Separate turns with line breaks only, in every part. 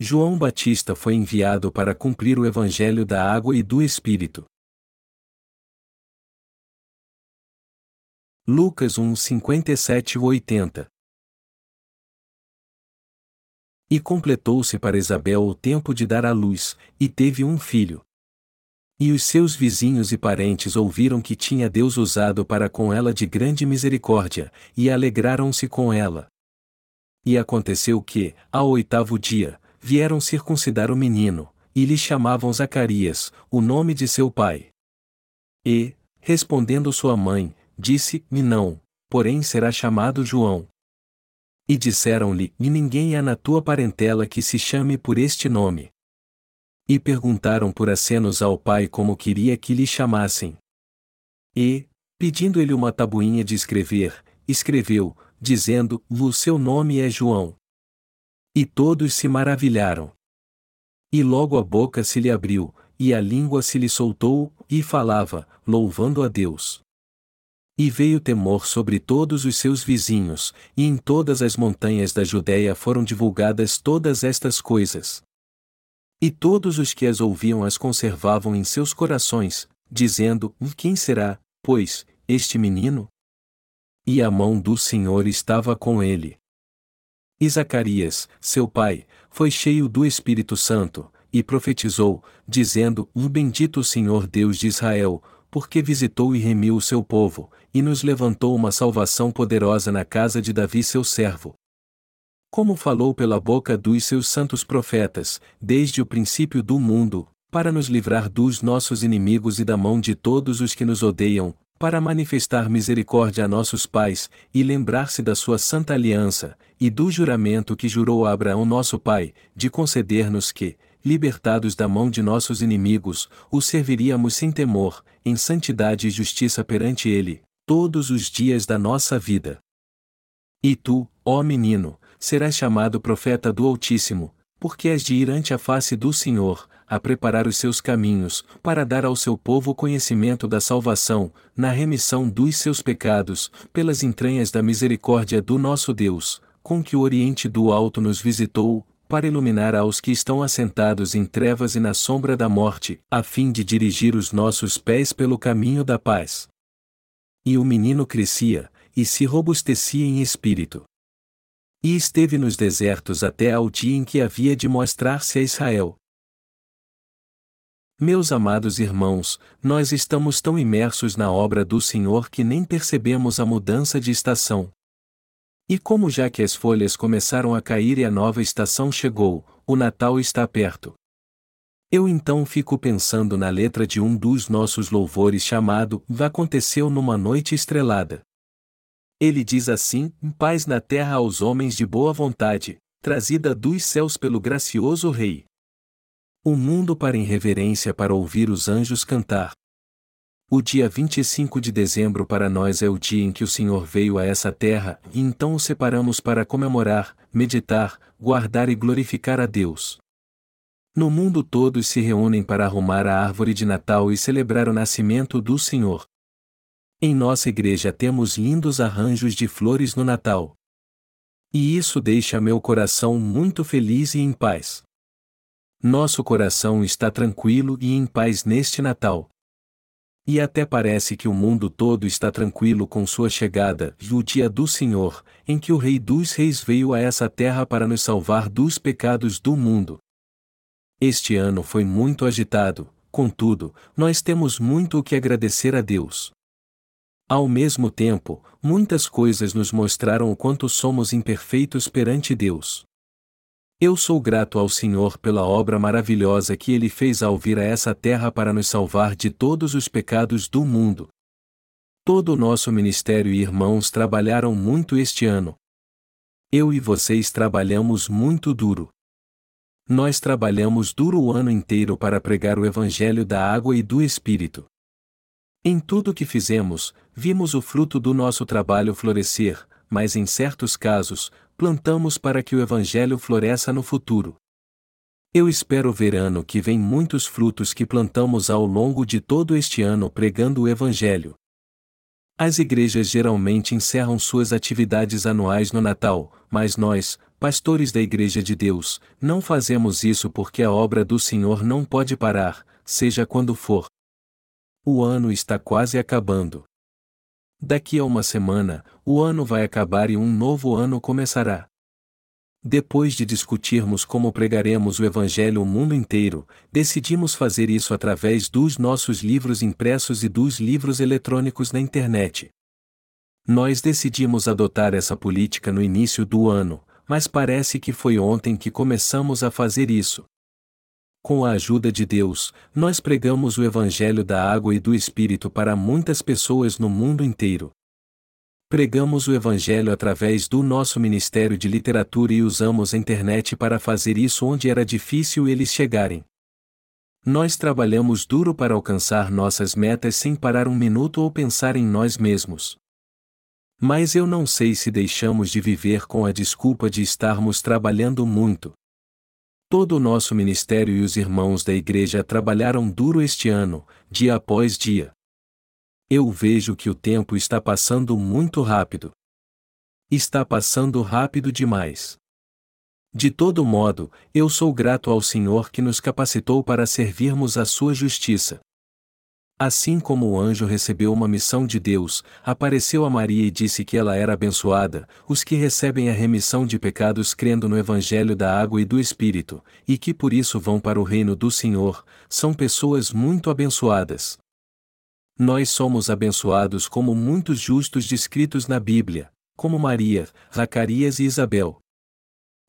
João Batista foi enviado para cumprir o Evangelho da água e do Espírito. Lucas 1, 57 80 E completou-se para Isabel o tempo de dar à luz, e teve um filho. E os seus vizinhos e parentes ouviram que tinha Deus usado para com ela de grande misericórdia, e alegraram-se com ela. E aconteceu que, ao oitavo dia, vieram circuncidar o menino, e lhe chamavam Zacarias, o nome de seu pai. E, respondendo sua mãe, disse-me não, porém será chamado João. E disseram-lhe: E ninguém há na tua parentela que se chame por este nome. E perguntaram por acenos ao pai como queria que lhe chamassem. E, pedindo ele uma tabuinha de escrever, escreveu, dizendo: O seu nome é João. E todos se maravilharam. E logo a boca se lhe abriu, e a língua se lhe soltou, e falava, louvando a Deus. E veio temor sobre todos os seus vizinhos, e em todas as montanhas da Judéia foram divulgadas todas estas coisas. E todos os que as ouviam as conservavam em seus corações, dizendo: Quem será, pois, este menino? E a mão do Senhor estava com ele. E Zacarias, seu pai, foi cheio do Espírito Santo, e profetizou, dizendo: Bendito o Senhor Deus de Israel, porque visitou e remiu o seu povo, e nos levantou uma salvação poderosa na casa de Davi seu servo, como falou pela boca dos seus santos profetas, desde o princípio do mundo, para nos livrar dos nossos inimigos e da mão de todos os que nos odeiam, para manifestar misericórdia a nossos pais, e lembrar-se da sua santa aliança, e do juramento que jurou a Abraão nosso pai, de conceder-nos que, libertados da mão de nossos inimigos, o serviríamos sem temor, em santidade e justiça perante ele, todos os dias da nossa vida. E tu, ó menino, serás chamado profeta do Altíssimo, porque és de ir ante a face do Senhor, a preparar os seus caminhos, para dar ao seu povo conhecimento da salvação, na remissão dos seus pecados, pelas entranhas da misericórdia do nosso Deus, com que o Oriente do Alto nos visitou, para iluminar aos que estão assentados em trevas e na sombra da morte, a fim de dirigir os nossos pés pelo caminho da paz. E o menino crescia, e se robustecia em espírito. E esteve nos desertos até ao dia em que havia de mostrar-se a Israel. Meus amados irmãos, nós estamos tão imersos na obra do Senhor que nem percebemos a mudança de estação. E como já que as folhas começaram a cair e a nova estação chegou, o Natal está perto. Eu então fico pensando na letra de um dos nossos louvores chamado Aconteceu numa noite estrelada. Ele diz assim: paz na terra aos homens de boa vontade, trazida dos céus pelo gracioso Rei. O mundo para em reverência para ouvir os anjos cantar. O dia 25 de dezembro para nós é o dia em que o Senhor veio a essa terra, e então o separamos para comemorar, meditar, guardar e glorificar a Deus. No mundo todos se reúnem para arrumar a árvore de Natal e celebrar o nascimento do Senhor. Em nossa igreja temos lindos arranjos de flores no Natal. E isso deixa meu coração muito feliz e em paz. Nosso coração está tranquilo e em paz neste Natal. E até parece que o mundo todo está tranquilo com sua chegada, e o dia do Senhor, em que o Rei dos Reis veio a essa terra para nos salvar dos pecados do mundo. Este ano foi muito agitado, contudo, nós temos muito o que agradecer a Deus. Ao mesmo tempo, muitas coisas nos mostraram o quanto somos imperfeitos perante Deus. Eu sou grato ao Senhor pela obra maravilhosa que Ele fez ao vir a essa terra para nos salvar de todos os pecados do mundo. Todo o nosso ministério e irmãos trabalharam muito este ano. Eu e vocês trabalhamos muito duro. Nós trabalhamos duro o ano inteiro para pregar o Evangelho da água e do Espírito. Em tudo o que fizemos, vimos o fruto do nosso trabalho florescer, mas em certos casos, plantamos para que o Evangelho floresça no futuro. Eu espero ver ano que vem muitos frutos que plantamos ao longo de todo este ano pregando o Evangelho. As igrejas geralmente encerram suas atividades anuais no Natal, mas nós, pastores da Igreja de Deus, não fazemos isso porque a obra do Senhor não pode parar, seja quando for. O ano está quase acabando. Daqui a uma semana, o ano vai acabar e um novo ano começará. Depois de discutirmos como pregaremos o Evangelho ao mundo inteiro, decidimos fazer isso através dos nossos livros impressos e dos livros eletrônicos na internet. Nós decidimos adotar essa política no início do ano, mas parece que foi ontem que começamos a fazer isso. Com a ajuda de Deus, nós pregamos o Evangelho da água e do Espírito para muitas pessoas no mundo inteiro. Pregamos o Evangelho através do nosso Ministério de Literatura e usamos a internet para fazer isso onde era difícil eles chegarem. Nós trabalhamos duro para alcançar nossas metas sem parar um minuto ou pensar em nós mesmos. Mas eu não sei se deixamos de viver com a desculpa de estarmos trabalhando muito. Todo o nosso ministério e os irmãos da igreja trabalharam duro este ano, dia após dia. Eu vejo que o tempo está passando muito rápido. Está passando rápido demais. De todo modo, eu sou grato ao Senhor que nos capacitou para servirmos a sua justiça. Assim como o anjo recebeu uma missão de Deus, apareceu a Maria e disse que ela era abençoada, os que recebem a remissão de pecados crendo no Evangelho da água e do Espírito, e que por isso vão para o reino do Senhor, são pessoas muito abençoadas. Nós somos abençoados como muitos justos descritos na Bíblia, como Maria, Zacarias e Isabel.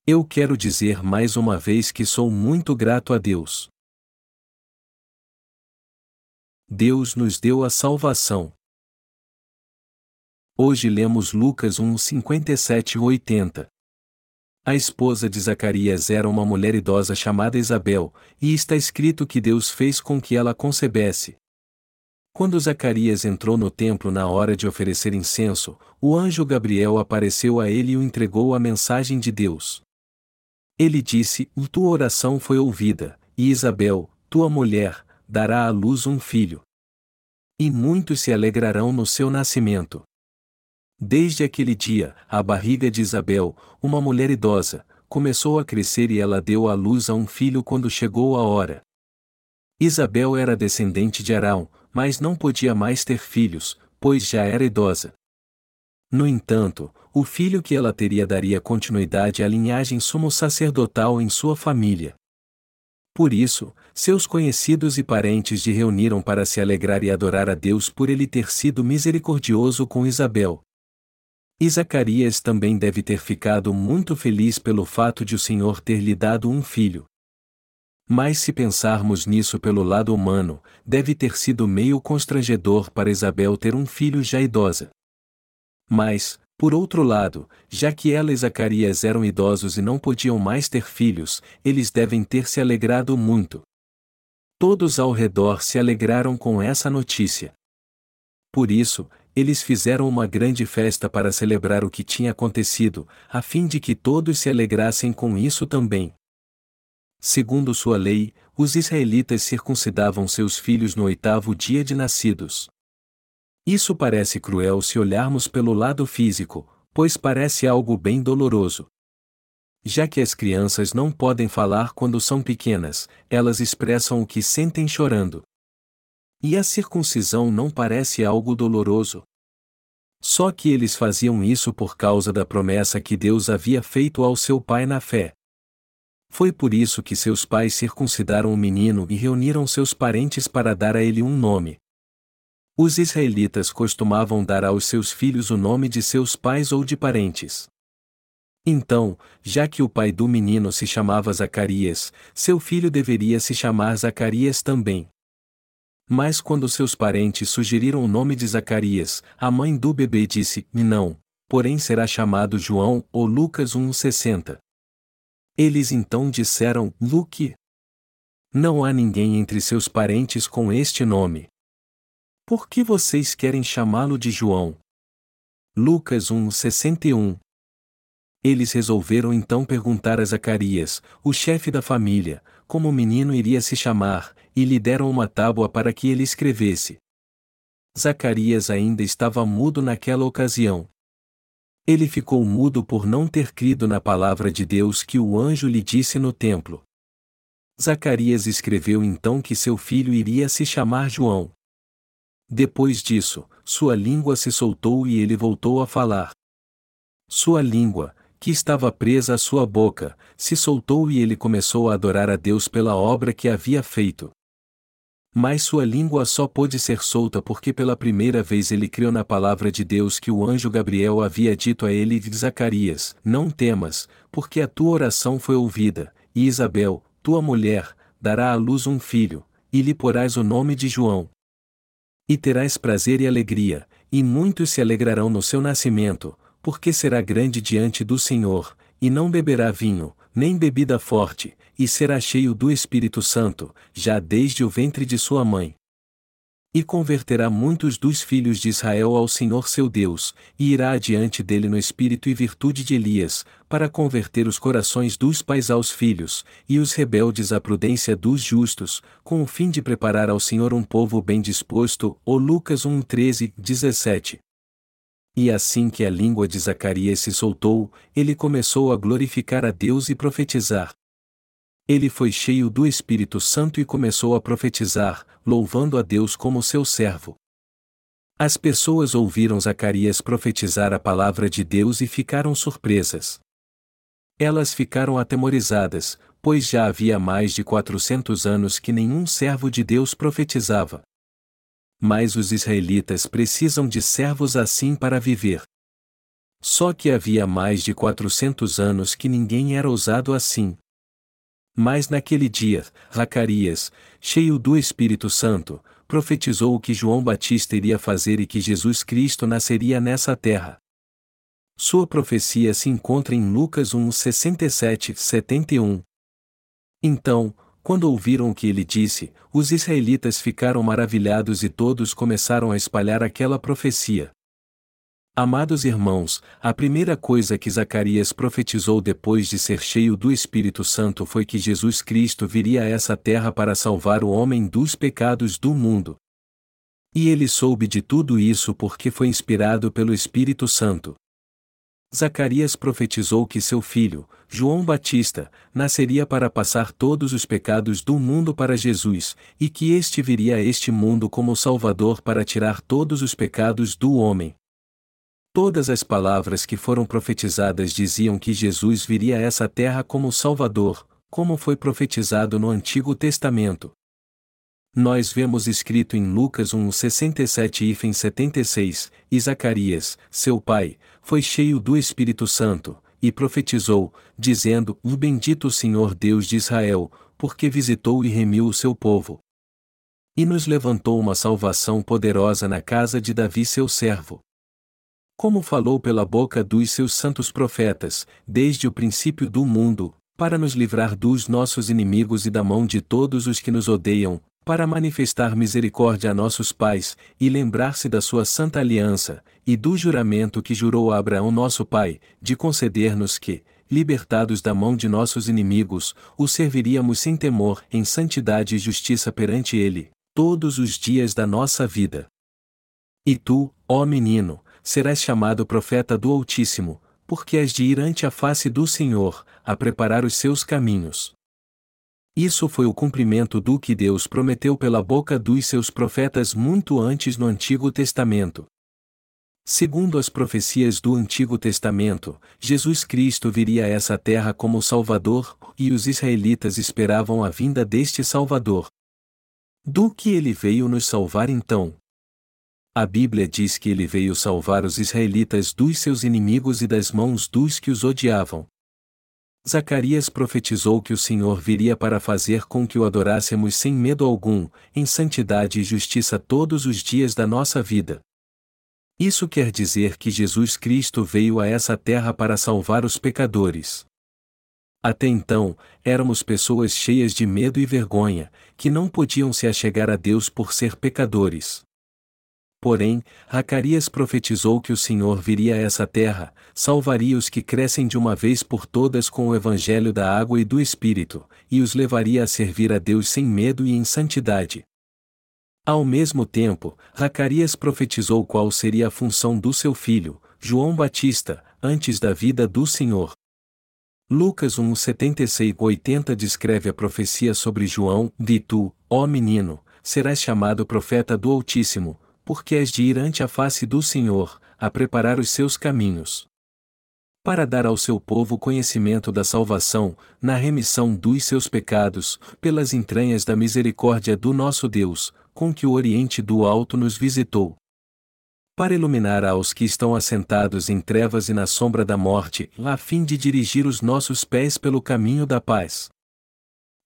Eu quero dizer mais uma vez que sou muito grato a Deus. Deus nos deu a salvação. Hoje lemos Lucas 1, 57 e 80. A esposa de Zacarias era uma mulher idosa chamada Isabel, e está escrito que Deus fez com que ela concebesse. Quando Zacarias entrou no templo na hora de oferecer incenso, o anjo Gabriel apareceu a ele e o entregou a mensagem de Deus. Ele disse: Tua oração foi ouvida, e Isabel, tua mulher, dará à luz um filho. E muitos se alegrarão no seu nascimento. Desde aquele dia, a barriga de Isabel, uma mulher idosa, começou a crescer e ela deu à luz a um filho quando chegou a hora. Isabel era descendente de Arão, mas não podia mais ter filhos, pois já era idosa. No entanto, o filho que ela teria daria continuidade à linhagem sumo sacerdotal em sua família. Por isso, seus conhecidos e parentes de reuniram para se alegrar e adorar a Deus por ele ter sido misericordioso com Isabel. E Zacarias também deve ter ficado muito feliz pelo fato de o Senhor ter lhe dado um filho. Mas se pensarmos nisso pelo lado humano, deve ter sido meio constrangedor para Isabel ter um filho já idosa. Mas, por outro lado, já que ela e Zacarias eram idosos e não podiam mais ter filhos, eles devem ter se alegrado muito. Todos ao redor se alegraram com essa notícia. Por isso, eles fizeram uma grande festa para celebrar o que tinha acontecido, a fim de que todos se alegrassem com isso também. Segundo sua lei, os israelitas circuncidavam seus filhos no oitavo dia de nascidos. Isso parece cruel se olharmos pelo lado físico, pois parece algo bem doloroso. Já que as crianças não podem falar quando são pequenas, elas expressam o que sentem chorando. E a circuncisão não parece algo doloroso. Só que eles faziam isso por causa da promessa que Deus havia feito ao seu pai na fé. Foi por isso que seus pais circuncidaram o menino e reuniram seus parentes para dar a ele um nome. Os israelitas costumavam dar aos seus filhos o nome de seus pais ou de parentes. Então, já que o pai do menino se chamava Zacarias, seu filho deveria se chamar Zacarias também. Mas quando seus parentes sugeriram o nome de Zacarias, a mãe do bebê disse: Não, porém será chamado João ou Lucas 1,60. Eles então disseram: Luque. Não há ninguém entre seus parentes com este nome. Por que vocês querem chamá-lo de João? Lucas 1:61 Eles resolveram então perguntar a Zacarias, o chefe da família, como o menino iria se chamar, e lhe deram uma tábua para que ele escrevesse. Zacarias ainda estava mudo naquela ocasião. Ele ficou mudo por não ter crido na palavra de Deus que o anjo lhe disse no templo. Zacarias escreveu então que seu filho iria se chamar João. Depois disso, sua língua se soltou e ele voltou a falar. Sua língua, que estava presa à sua boca, se soltou e ele começou a adorar a Deus pela obra que havia feito. Mas sua língua só pôde ser solta porque pela primeira vez ele creu na palavra de Deus que o anjo Gabriel havia dito a ele de Zacarias: Não temas, porque a tua oração foi ouvida, e Isabel, tua mulher, dará à luz um filho, e lhe porás o nome de João. E terás prazer e alegria, e muitos se alegrarão no seu nascimento, porque será grande diante do Senhor, e não beberá vinho, nem bebida forte, e será cheio do Espírito Santo, já desde o ventre de sua mãe. E converterá muitos dos filhos de Israel ao Senhor seu Deus, e irá adiante dele no espírito e virtude de Elias, para converter os corações dos pais aos filhos, e os rebeldes à prudência dos justos, com o fim de preparar ao Senhor um povo bem disposto. O Lucas 1, 13, 17. E assim que a língua de Zacarias se soltou, ele começou a glorificar a Deus e profetizar. Ele foi cheio do Espírito Santo e começou a profetizar, louvando a Deus como seu servo. As pessoas ouviram Zacarias profetizar a palavra de Deus e ficaram surpresas. Elas ficaram atemorizadas, pois já havia mais de quatrocentos anos que nenhum servo de Deus profetizava. Mas os israelitas precisam de servos assim para viver. Só que havia mais de quatrocentos anos que ninguém era ousado assim. Mas naquele dia, Zacarias, cheio do Espírito Santo, profetizou o que João Batista iria fazer e que Jesus Cristo nasceria nessa terra. Sua profecia se encontra em Lucas 1, 67, 71. Então, quando ouviram o que ele disse, os israelitas ficaram maravilhados e todos começaram a espalhar aquela profecia. Amados irmãos, a primeira coisa que Zacarias profetizou depois de ser cheio do Espírito Santo foi que Jesus Cristo viria a essa terra para salvar o homem dos pecados do mundo. E ele soube de tudo isso porque foi inspirado pelo Espírito Santo. Zacarias profetizou que seu filho, João Batista, nasceria para passar todos os pecados do mundo para Jesus, e que este viria a este mundo como Salvador para tirar todos os pecados do homem. Todas as palavras que foram profetizadas diziam que Jesus viria a essa terra como Salvador, como foi profetizado no Antigo Testamento. Nós vemos escrito em Lucas 1, 67 e 76, e Zacarias, seu pai, foi cheio do Espírito Santo, e profetizou, dizendo: O bendito Senhor Deus de Israel, porque visitou e remiu o seu povo. E nos levantou uma salvação poderosa na casa de Davi seu servo. Como falou pela boca dos seus santos profetas, desde o princípio do mundo, para nos livrar dos nossos inimigos e da mão de todos os que nos odeiam, para manifestar misericórdia a nossos pais, e lembrar-se da sua santa aliança, e do juramento que jurou a Abraão nosso pai, de conceder-nos que, libertados da mão de nossos inimigos, o serviríamos sem temor, em santidade e justiça perante ele, todos os dias da nossa vida. E tu, ó menino, serás chamado profeta do Altíssimo, porque has de ir ante a face do Senhor, a preparar os seus caminhos. Isso foi o cumprimento do que Deus prometeu pela boca dos seus profetas muito antes no Antigo Testamento. Segundo as profecias do Antigo Testamento, Jesus Cristo viria a essa terra como Salvador, e os israelitas esperavam a vinda deste Salvador. Do que ele veio nos salvar então? A Bíblia diz que ele veio salvar os israelitas dos seus inimigos e das mãos dos que os odiavam. Zacarias profetizou que o Senhor viria para fazer com que o adorássemos sem medo algum, em santidade e justiça todos os dias da nossa vida. Isso quer dizer que Jesus Cristo veio a essa terra para salvar os pecadores. Até então, éramos pessoas cheias de medo e vergonha, que não podiam se achegar a Deus por ser pecadores. Porém, Zacarias profetizou que o Senhor viria a essa terra, salvaria os que crescem de uma vez por todas com o evangelho da água e do Espírito, e os levaria a servir a Deus sem medo e em santidade. Ao mesmo tempo, Zacarias profetizou qual seria a função do seu filho, João Batista, antes da vida do Senhor. Lucas 1, 76 80 descreve a profecia sobre João: De tu, ó menino, serás chamado profeta do Altíssimo, porque és de ir ante a face do Senhor, a preparar os seus caminhos. Para dar ao seu povo conhecimento da salvação, na remissão dos seus pecados, pelas entranhas da misericórdia do nosso Deus, com que o Oriente do Alto nos visitou. Para iluminar aos que estão assentados em trevas e na sombra da morte, a fim de dirigir os nossos pés pelo caminho da paz.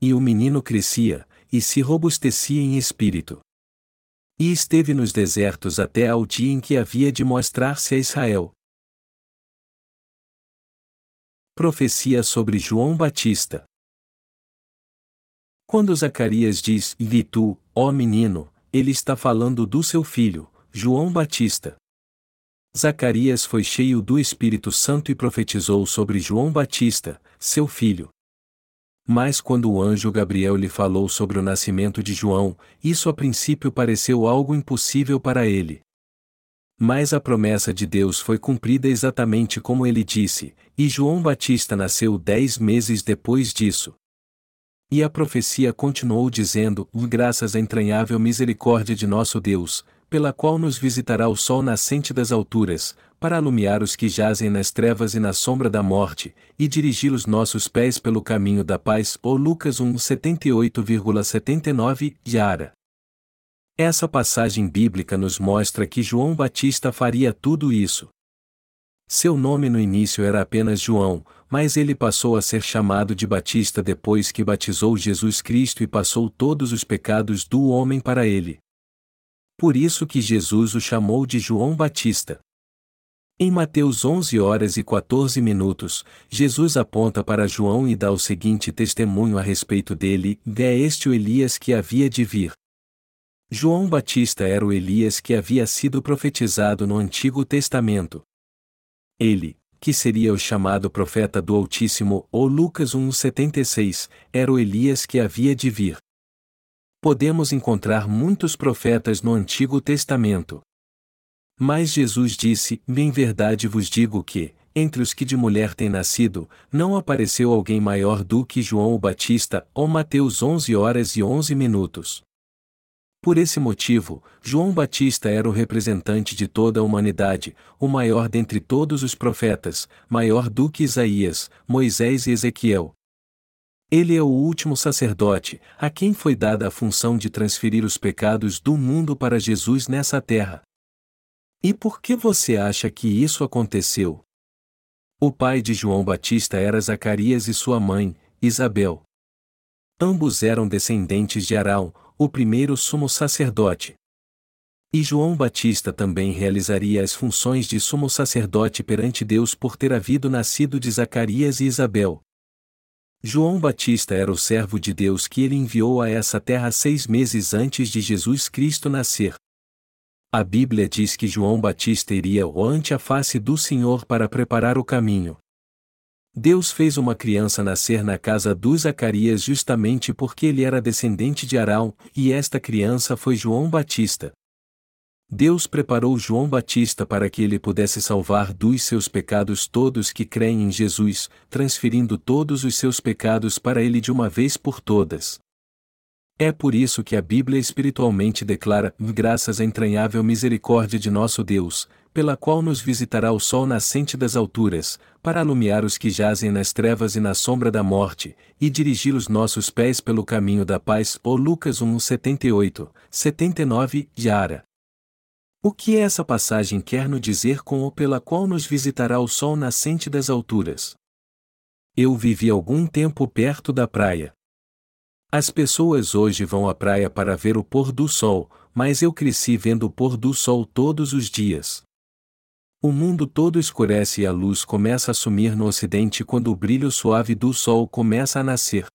E o menino crescia, e se robustecia em espírito. E esteve nos desertos até ao dia em que havia de mostrar-se a Israel. Profecia sobre João Batista. Quando Zacarias diz: Vi tu, ó menino, ele está falando do seu filho, João Batista. Zacarias foi cheio do Espírito Santo e profetizou sobre João Batista, seu filho. Mas quando o anjo Gabriel lhe falou sobre o nascimento de João, isso a princípio pareceu algo impossível para ele. Mas a promessa de Deus foi cumprida exatamente como ele disse, e João Batista nasceu dez meses depois disso. E a profecia continuou dizendo: Graças à entranhável misericórdia de nosso Deus, pela qual nos visitará o sol nascente das alturas, para alumiar os que jazem nas trevas e na sombra da morte, e dirigir os nossos pés pelo caminho da paz. Ou Lucas 1, 78,79, Yara. Essa passagem bíblica nos mostra que João Batista faria tudo isso. Seu nome no início era apenas João, mas ele passou a ser chamado de Batista depois que batizou Jesus Cristo e passou todos os pecados do homem para ele. Por isso que Jesus o chamou de João Batista. Em Mateus 11 horas e 14 minutos, Jesus aponta para João e dá o seguinte testemunho a respeito dele: é este o Elias que havia de vir. João Batista era o Elias que havia sido profetizado no Antigo Testamento. Ele, que seria o chamado profeta do Altíssimo, ou Lucas 1,76, era o Elias que havia de vir podemos encontrar muitos profetas no Antigo Testamento. Mas Jesus disse: Em verdade vos digo que, entre os que de mulher têm nascido, não apareceu alguém maior do que João o Batista, ou Mateus 11 horas e 11 minutos. Por esse motivo, João Batista era o representante de toda a humanidade, o maior dentre todos os profetas, maior do que Isaías, Moisés e Ezequiel, ele é o último sacerdote, a quem foi dada a função de transferir os pecados do mundo para Jesus nessa terra. E por que você acha que isso aconteceu? O pai de João Batista era Zacarias e sua mãe, Isabel. Ambos eram descendentes de Arão, o primeiro sumo sacerdote. E João Batista também realizaria as funções de sumo sacerdote perante Deus por ter havido nascido de Zacarias e Isabel. João Batista era o servo de Deus que ele enviou a essa terra seis meses antes de Jesus Cristo nascer. A Bíblia diz que João Batista iria ante a face do Senhor para preparar o caminho. Deus fez uma criança nascer na casa dos Zacarias justamente porque ele era descendente de Arão, e esta criança foi João Batista. Deus preparou João Batista para que ele pudesse salvar dos seus pecados todos que creem em Jesus, transferindo todos os seus pecados para ele de uma vez por todas. É por isso que a Bíblia espiritualmente declara: graças à entranhável misericórdia de nosso Deus, pela qual nos visitará o sol nascente das alturas, para alumiar os que jazem nas trevas e na sombra da morte, e dirigir os nossos pés pelo caminho da paz. Ou Lucas 1, 78, 79, Yara. O que essa passagem quer nos dizer com o pela qual nos visitará o sol nascente das alturas? Eu vivi algum tempo perto da praia. As pessoas hoje vão à praia para ver o pôr do sol, mas eu cresci vendo o pôr do sol todos os dias. O mundo todo escurece e a luz começa a sumir no ocidente quando o brilho suave do sol começa a nascer.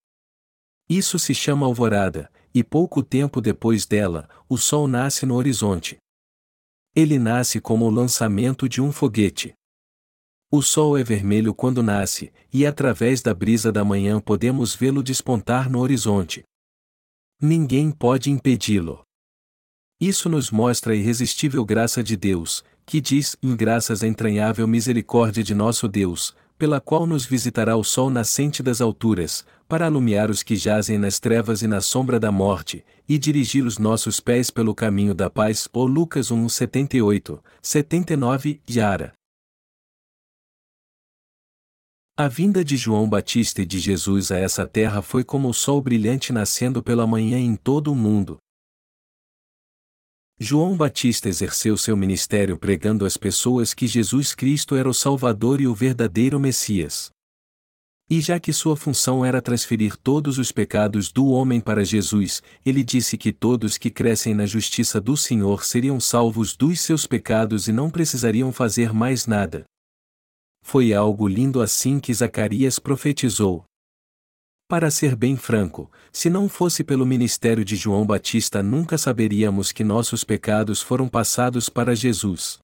Isso se chama alvorada, e pouco tempo depois dela, o sol nasce no horizonte. Ele nasce como o lançamento de um foguete. O sol é vermelho quando nasce, e através da brisa da manhã podemos vê-lo despontar no horizonte. Ninguém pode impedi-lo. Isso nos mostra a irresistível graça de Deus, que diz: Graças à entranhável misericórdia de nosso Deus, pela qual nos visitará o sol nascente das alturas, para alumiar os que jazem nas trevas e na sombra da morte, e dirigir os nossos pés pelo caminho da paz. O Lucas 1, 78, 79, Yara. A vinda de João Batista e de Jesus a essa terra foi como o sol brilhante nascendo pela manhã em todo o mundo. João Batista exerceu seu ministério pregando às pessoas que Jesus Cristo era o Salvador e o verdadeiro Messias. E já que sua função era transferir todos os pecados do homem para Jesus, ele disse que todos que crescem na justiça do Senhor seriam salvos dos seus pecados e não precisariam fazer mais nada. Foi algo lindo assim que Zacarias profetizou. Para ser bem franco, se não fosse pelo ministério de João Batista nunca saberíamos que nossos pecados foram passados para Jesus.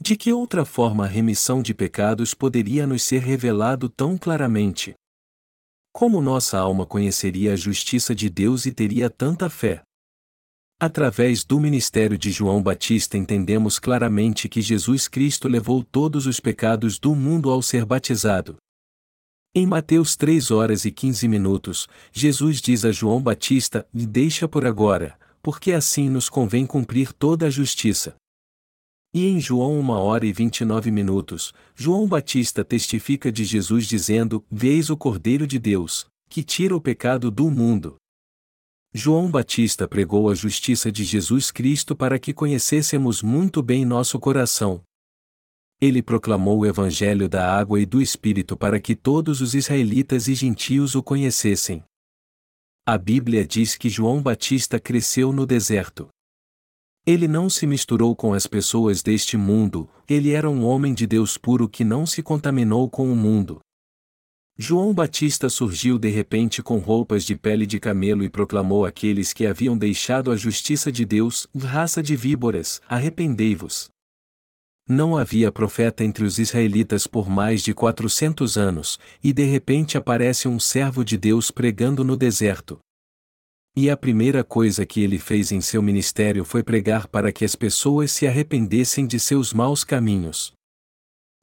De que outra forma a remissão de pecados poderia nos ser revelado tão claramente? Como nossa alma conheceria a justiça de Deus e teria tanta fé? Através do ministério de João Batista entendemos claramente que Jesus Cristo levou todos os pecados do mundo ao ser batizado. Em Mateus 3 horas e 15 minutos, Jesus diz a João Batista: Me deixa por agora, porque assim nos convém cumprir toda a justiça. E em João 1 hora e 29 minutos, João Batista testifica de Jesus dizendo: Veis o Cordeiro de Deus, que tira o pecado do mundo. João Batista pregou a justiça de Jesus Cristo para que conhecêssemos muito bem nosso coração. Ele proclamou o Evangelho da água e do Espírito para que todos os israelitas e gentios o conhecessem. A Bíblia diz que João Batista cresceu no deserto. Ele não se misturou com as pessoas deste mundo, ele era um homem de Deus puro que não se contaminou com o mundo. João Batista surgiu de repente com roupas de pele de camelo e proclamou àqueles que haviam deixado a justiça de Deus, raça de víboras, arrependei-vos. Não havia profeta entre os israelitas por mais de quatrocentos anos, e de repente aparece um servo de Deus pregando no deserto. E a primeira coisa que ele fez em seu ministério foi pregar para que as pessoas se arrependessem de seus maus caminhos.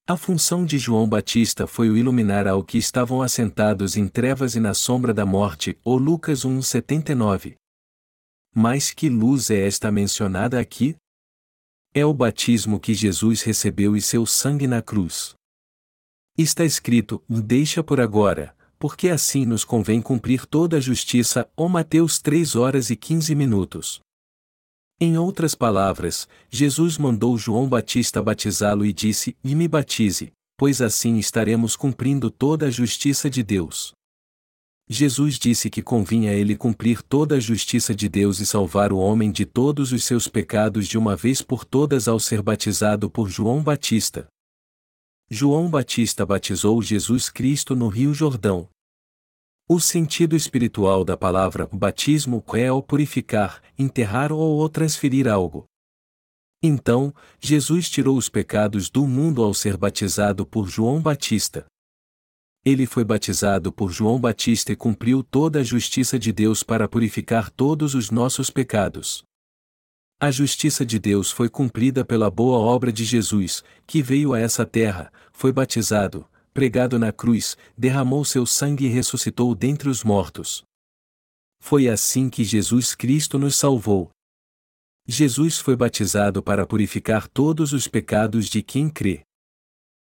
A função de João Batista foi o iluminar ao que estavam assentados em trevas e na sombra da morte, ou Lucas 1:79. Mas que luz é esta mencionada aqui? É o batismo que Jesus recebeu e seu sangue na cruz. Está escrito: Deixa por agora, porque assim nos convém cumprir toda a justiça. Ou Mateus 3 horas e 15 minutos. Em outras palavras, Jesus mandou João Batista batizá-lo e disse: E me batize, pois assim estaremos cumprindo toda a justiça de Deus. Jesus disse que convinha ele cumprir toda a justiça de Deus e salvar o homem de todos os seus pecados de uma vez por todas ao ser batizado por João Batista. João Batista batizou Jesus Cristo no Rio Jordão, o sentido espiritual da palavra batismo é o purificar, enterrar ou, ou transferir algo. Então, Jesus tirou os pecados do mundo ao ser batizado por João Batista. Ele foi batizado por João Batista e cumpriu toda a justiça de Deus para purificar todos os nossos pecados. A justiça de Deus foi cumprida pela boa obra de Jesus, que veio a essa terra, foi batizado, pregado na cruz, derramou seu sangue e ressuscitou dentre os mortos. Foi assim que Jesus Cristo nos salvou. Jesus foi batizado para purificar todos os pecados de quem crê.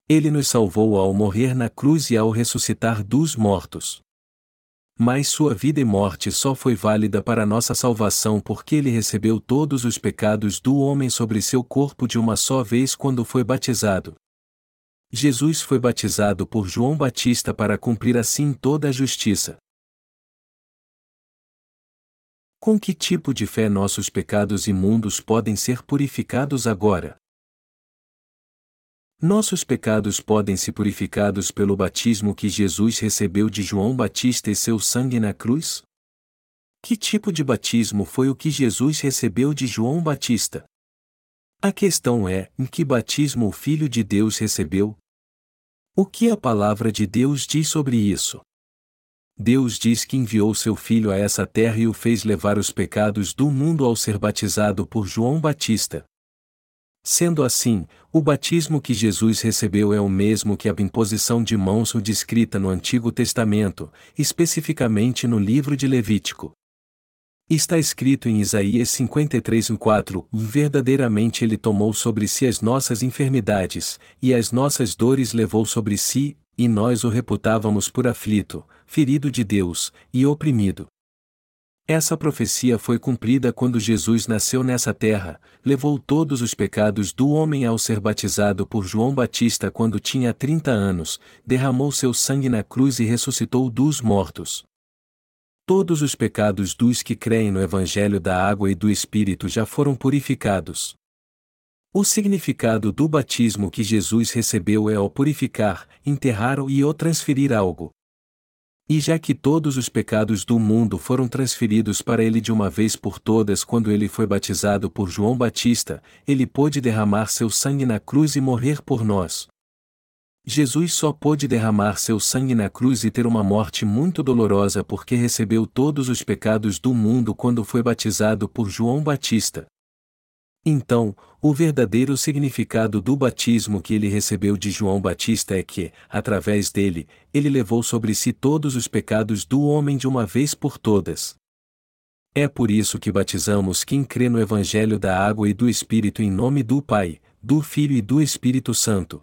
Ele nos salvou ao morrer na cruz e ao ressuscitar dos mortos. Mas sua vida e morte só foi válida para nossa salvação porque ele recebeu todos os pecados do homem sobre seu corpo de uma só vez quando foi batizado. Jesus foi batizado por João Batista para cumprir assim toda a justiça. Com que tipo de fé nossos pecados imundos podem ser purificados agora? Nossos pecados podem ser purificados pelo batismo que Jesus recebeu de João Batista e seu sangue na cruz? Que tipo de batismo foi o que Jesus recebeu de João Batista? A questão é: em que batismo o Filho de Deus recebeu? O que a palavra de Deus diz sobre isso? Deus diz que enviou seu Filho a essa terra e o fez levar os pecados do mundo ao ser batizado por João Batista. Sendo assim, o batismo que Jesus recebeu é o mesmo que a imposição de mãos descrita no Antigo Testamento, especificamente no livro de Levítico. Está escrito em Isaías 53:4, verdadeiramente ele tomou sobre si as nossas enfermidades, e as nossas dores levou sobre si, e nós o reputávamos por aflito, ferido de Deus, e oprimido. Essa profecia foi cumprida quando Jesus nasceu nessa terra, levou todos os pecados do homem ao ser batizado por João Batista quando tinha 30 anos, derramou seu sangue na cruz e ressuscitou dos mortos. Todos os pecados dos que creem no Evangelho da Água e do Espírito já foram purificados. O significado do batismo que Jesus recebeu é o purificar, enterrar e ou transferir algo. E já que todos os pecados do mundo foram transferidos para ele de uma vez por todas quando ele foi batizado por João Batista, ele pôde derramar seu sangue na cruz e morrer por nós. Jesus só pôde derramar seu sangue na cruz e ter uma morte muito dolorosa porque recebeu todos os pecados do mundo quando foi batizado por João Batista. Então, o verdadeiro significado do batismo que ele recebeu de João Batista é que, através dele, ele levou sobre si todos os pecados do homem de uma vez por todas. É por isso que batizamos quem crê no Evangelho da Água e do Espírito em nome do Pai, do Filho e do Espírito Santo.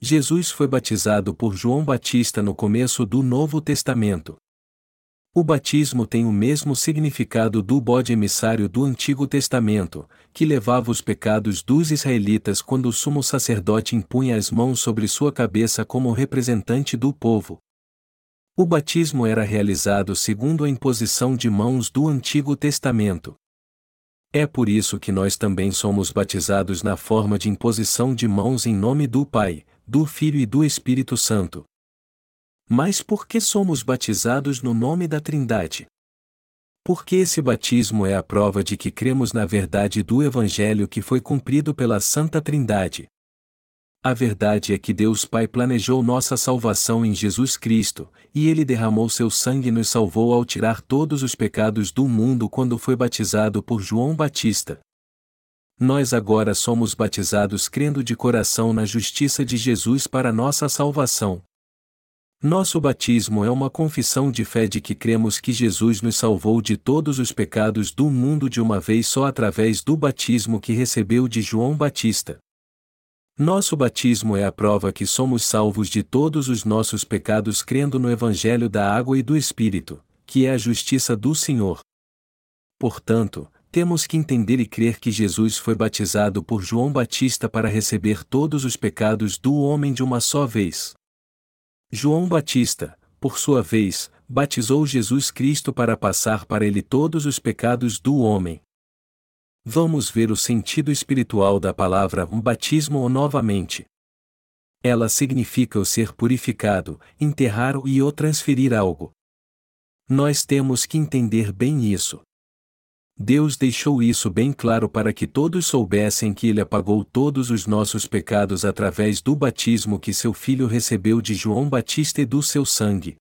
Jesus foi batizado por João Batista no começo do Novo Testamento. O batismo tem o mesmo significado do bode emissário do Antigo Testamento, que levava os pecados dos israelitas quando o sumo sacerdote impunha as mãos sobre sua cabeça como representante do povo. O batismo era realizado segundo a imposição de mãos do Antigo Testamento. É por isso que nós também somos batizados na forma de imposição de mãos em nome do Pai, do Filho e do Espírito Santo. Mas por que somos batizados no nome da Trindade? Porque esse batismo é a prova de que cremos na verdade do Evangelho que foi cumprido pela Santa Trindade. A verdade é que Deus Pai planejou nossa salvação em Jesus Cristo, e Ele derramou seu sangue e nos salvou ao tirar todos os pecados do mundo quando foi batizado por João Batista. Nós agora somos batizados crendo de coração na justiça de Jesus para nossa salvação. Nosso batismo é uma confissão de fé de que cremos que Jesus nos salvou de todos os pecados do mundo de uma vez só através do batismo que recebeu de João Batista. Nosso batismo é a prova que somos salvos de todos os nossos pecados crendo no Evangelho da Água e do Espírito, que é a justiça do Senhor. Portanto, temos que entender e crer que Jesus foi batizado por João Batista para receber todos os pecados do homem de uma só vez. João Batista, por sua vez, batizou Jesus Cristo para passar para ele todos os pecados do homem. Vamos ver o sentido espiritual da palavra um batismo novamente. Ela significa o ser purificado, enterrar e ou transferir algo. Nós temos que entender bem isso. Deus deixou isso bem claro para que todos soubessem que Ele apagou todos os nossos pecados através do batismo que seu filho recebeu de João Batista e do seu sangue.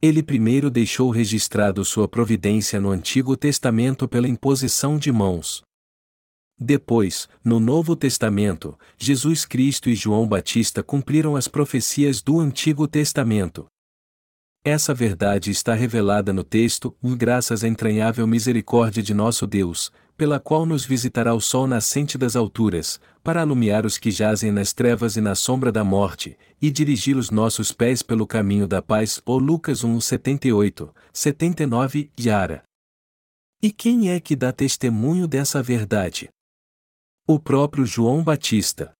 Ele primeiro deixou registrado sua providência no Antigo Testamento pela imposição de mãos. Depois, no Novo Testamento, Jesus Cristo e João Batista cumpriram as profecias do Antigo Testamento. Essa verdade está revelada no texto, graças à entranhável misericórdia de nosso Deus, pela qual nos visitará o sol nascente das alturas, para alumiar os que jazem nas trevas e na sombra da morte, e dirigir os nossos pés pelo caminho da paz. O Lucas 1, 78, 79, Yara. E quem é que dá testemunho dessa verdade? O próprio João Batista.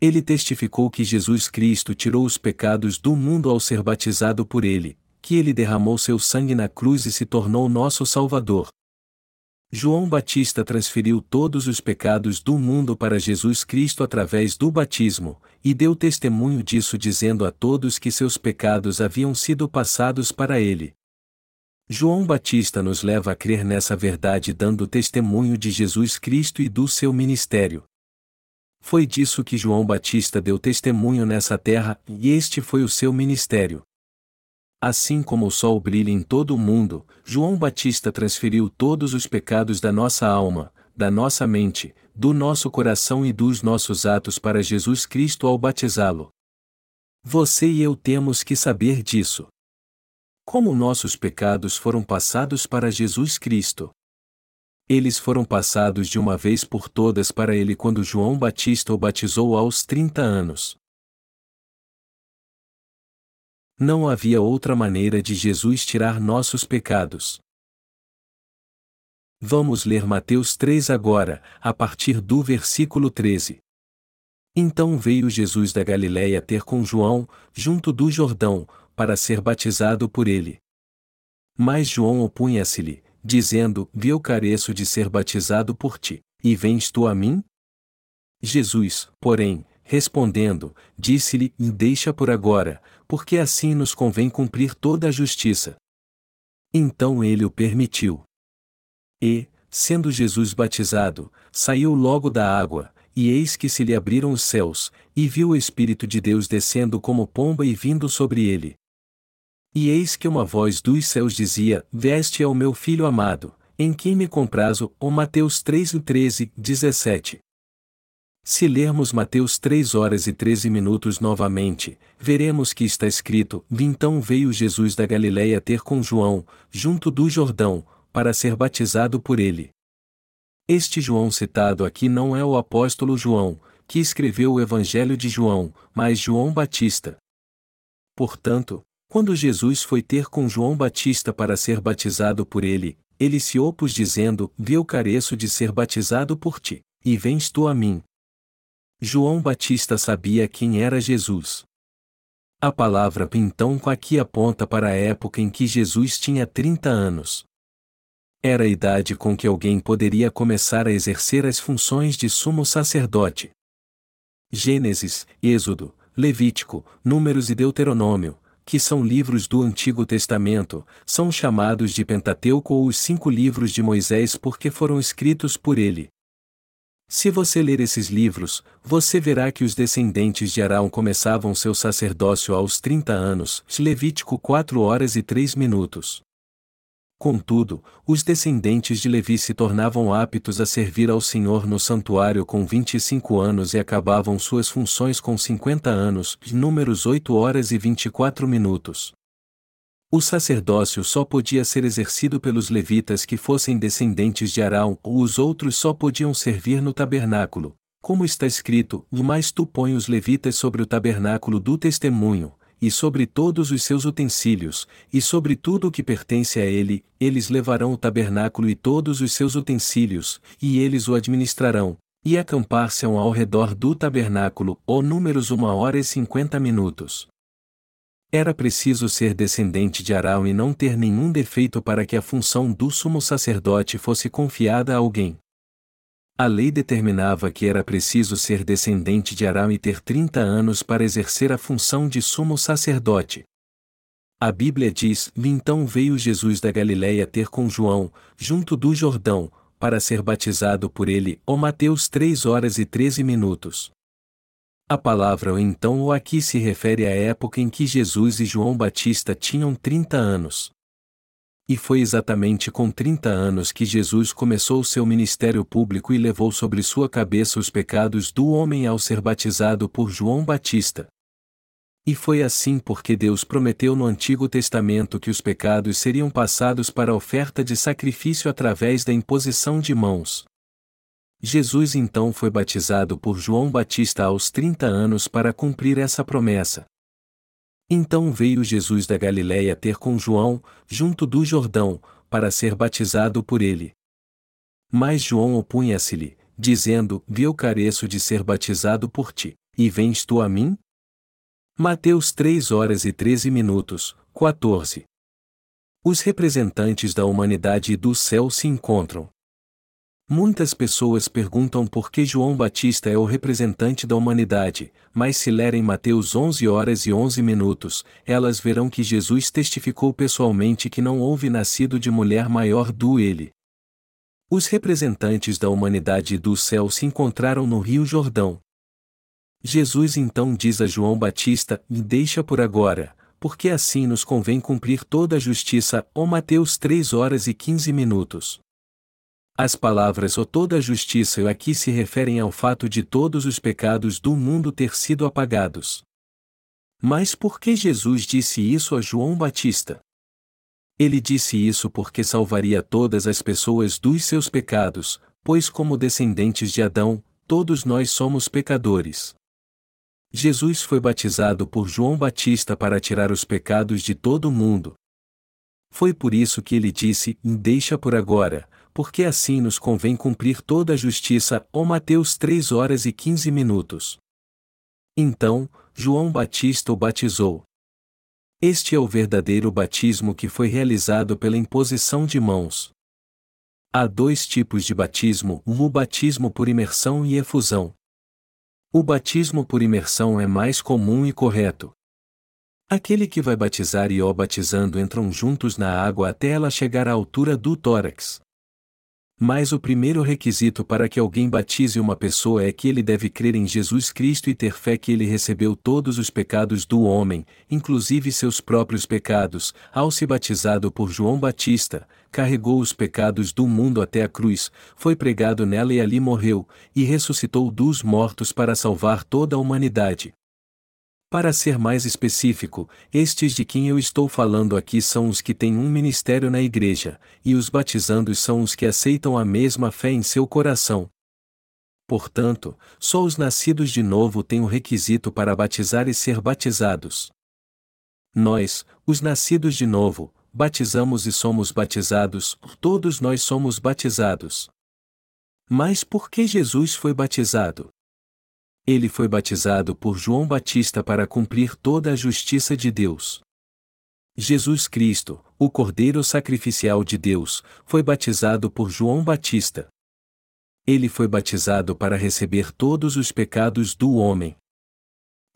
Ele testificou que Jesus Cristo tirou os pecados do mundo ao ser batizado por ele, que ele derramou seu sangue na cruz e se tornou nosso Salvador. João Batista transferiu todos os pecados do mundo para Jesus Cristo através do batismo, e deu testemunho disso dizendo a todos que seus pecados haviam sido passados para ele. João Batista nos leva a crer nessa verdade dando testemunho de Jesus Cristo e do seu ministério. Foi disso que João Batista deu testemunho nessa terra, e este foi o seu ministério. Assim como o sol brilha em todo o mundo, João Batista transferiu todos os pecados da nossa alma, da nossa mente, do nosso coração e dos nossos atos para Jesus Cristo ao batizá-lo. Você e eu temos que saber disso. Como nossos pecados foram passados para Jesus Cristo. Eles foram passados de uma vez por todas para ele quando João Batista o batizou aos 30 anos. Não havia outra maneira de Jesus tirar nossos pecados. Vamos ler Mateus 3 agora, a partir do versículo 13. Então veio Jesus da Galiléia ter com João, junto do Jordão, para ser batizado por ele. Mas João opunha-se-lhe, dizendo: Eu careço de ser batizado por ti, e vens tu a mim? Jesus, porém, respondendo, disse-lhe: Deixa por agora, porque assim nos convém cumprir toda a justiça. Então ele o permitiu. E, sendo Jesus batizado, saiu logo da água, e eis que se lhe abriram os céus, e viu o Espírito de Deus descendo como pomba e vindo sobre ele. E eis que uma voz dos céus dizia: Veste é o meu filho amado, em quem me comprazo, o Mateus 3 e 13, 17. Se lermos Mateus 3 horas e 13 minutos novamente, veremos que está escrito: Então veio Jesus da Galiléia ter com João, junto do Jordão, para ser batizado por ele. Este João citado aqui não é o apóstolo João, que escreveu o Evangelho de João, mas João Batista. Portanto, quando Jesus foi ter com João Batista para ser batizado por ele, ele se opôs dizendo: Eu careço de ser batizado por ti, e vens tu a mim. João Batista sabia quem era Jesus. A palavra então aqui aponta para a época em que Jesus tinha 30 anos. Era a idade com que alguém poderia começar a exercer as funções de sumo sacerdote. Gênesis, Êxodo, Levítico, Números e Deuteronômio, que são livros do Antigo Testamento, são chamados de Pentateuco ou os cinco livros de Moisés porque foram escritos por ele. Se você ler esses livros, você verá que os descendentes de Arão começavam seu sacerdócio aos 30 anos, Levítico 4 horas e 3 minutos. Contudo, os descendentes de Levi se tornavam aptos a servir ao Senhor no santuário com 25 anos e acabavam suas funções com 50 anos, números 8 horas e 24 minutos. O sacerdócio só podia ser exercido pelos levitas que fossem descendentes de Arão, ou os outros só podiam servir no tabernáculo. Como está escrito, mais tu põe os levitas sobre o tabernáculo do testemunho, e sobre todos os seus utensílios, e sobre tudo o que pertence a ele, eles levarão o tabernáculo e todos os seus utensílios, e eles o administrarão, e acampar-se-ão ao redor do tabernáculo, ou números uma hora e cinquenta minutos. Era preciso ser descendente de Arão e não ter nenhum defeito para que a função do sumo sacerdote fosse confiada a alguém. A lei determinava que era preciso ser descendente de Arão e ter 30 anos para exercer a função de sumo sacerdote. A Bíblia diz: Então veio Jesus da Galiléia ter com João, junto do Jordão, para ser batizado por ele. O Mateus 3 horas e 13 minutos. A palavra então ou aqui se refere à época em que Jesus e João Batista tinham 30 anos. E foi exatamente com 30 anos que Jesus começou seu ministério público e levou sobre sua cabeça os pecados do homem ao ser batizado por João Batista. E foi assim porque Deus prometeu no Antigo Testamento que os pecados seriam passados para a oferta de sacrifício através da imposição de mãos. Jesus então foi batizado por João Batista aos 30 anos para cumprir essa promessa. Então veio Jesus da Galiléia ter com João, junto do Jordão, para ser batizado por ele. Mas João opunha-se-lhe, dizendo: Eu careço de ser batizado por ti, e vens tu a mim? Mateus 3 horas e 13 minutos, 14. Os representantes da humanidade e do céu se encontram. Muitas pessoas perguntam por que João Batista é o representante da humanidade, mas se lerem Mateus 11 horas e 11 minutos, elas verão que Jesus testificou pessoalmente que não houve nascido de mulher maior do ele. Os representantes da humanidade e do céu se encontraram no Rio Jordão. Jesus então diz a João Batista: deixa por agora, porque assim nos convém cumprir toda a justiça. Ou Mateus 3 horas e 15 minutos. As palavras ou toda a justiça aqui se referem ao fato de todos os pecados do mundo ter sido apagados. Mas por que Jesus disse isso a João Batista? Ele disse isso porque salvaria todas as pessoas dos seus pecados, pois, como descendentes de Adão, todos nós somos pecadores. Jesus foi batizado por João Batista para tirar os pecados de todo o mundo. Foi por isso que ele disse: Deixa por agora, porque assim nos convém cumprir toda a justiça. Ou Mateus 3 horas e 15 minutos. Então, João Batista o batizou. Este é o verdadeiro batismo que foi realizado pela imposição de mãos. Há dois tipos de batismo: o batismo por imersão e efusão. O batismo por imersão é mais comum e correto. Aquele que vai batizar e o batizando entram juntos na água até ela chegar à altura do tórax. Mas o primeiro requisito para que alguém batize uma pessoa é que ele deve crer em Jesus Cristo e ter fé que ele recebeu todos os pecados do homem, inclusive seus próprios pecados, ao se batizado por João Batista, carregou os pecados do mundo até a cruz, foi pregado nela e ali morreu, e ressuscitou dos mortos para salvar toda a humanidade. Para ser mais específico, estes de quem eu estou falando aqui são os que têm um ministério na igreja, e os batizandos são os que aceitam a mesma fé em seu coração. Portanto, só os nascidos de novo têm o requisito para batizar e ser batizados. Nós, os nascidos de novo, batizamos e somos batizados, todos nós somos batizados. Mas por que Jesus foi batizado? Ele foi batizado por João Batista para cumprir toda a justiça de Deus. Jesus Cristo, o Cordeiro Sacrificial de Deus, foi batizado por João Batista. Ele foi batizado para receber todos os pecados do homem.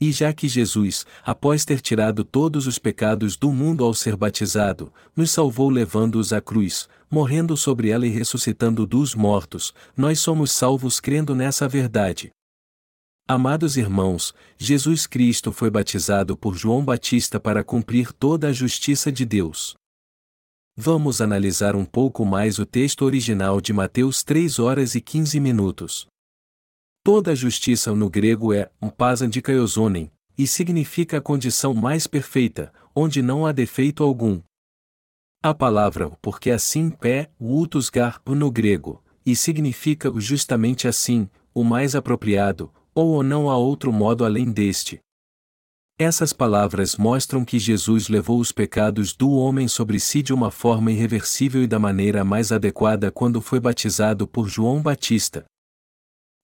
E já que Jesus, após ter tirado todos os pecados do mundo ao ser batizado, nos salvou levando-os à cruz, morrendo sobre ela e ressuscitando dos mortos, nós somos salvos crendo nessa verdade. Amados irmãos, Jesus Cristo foi batizado por João Batista para cumprir toda a justiça de Deus. Vamos analisar um pouco mais o texto original de Mateus 3 horas e 15 minutos. Toda a justiça no grego é um pasandikaiosonen, e significa a condição mais perfeita, onde não há defeito algum. A palavra porque assim pé, utusgar no grego, e significa justamente assim, o mais apropriado, ou não há outro modo além deste. Essas palavras mostram que Jesus levou os pecados do homem sobre si de uma forma irreversível e da maneira mais adequada quando foi batizado por João Batista.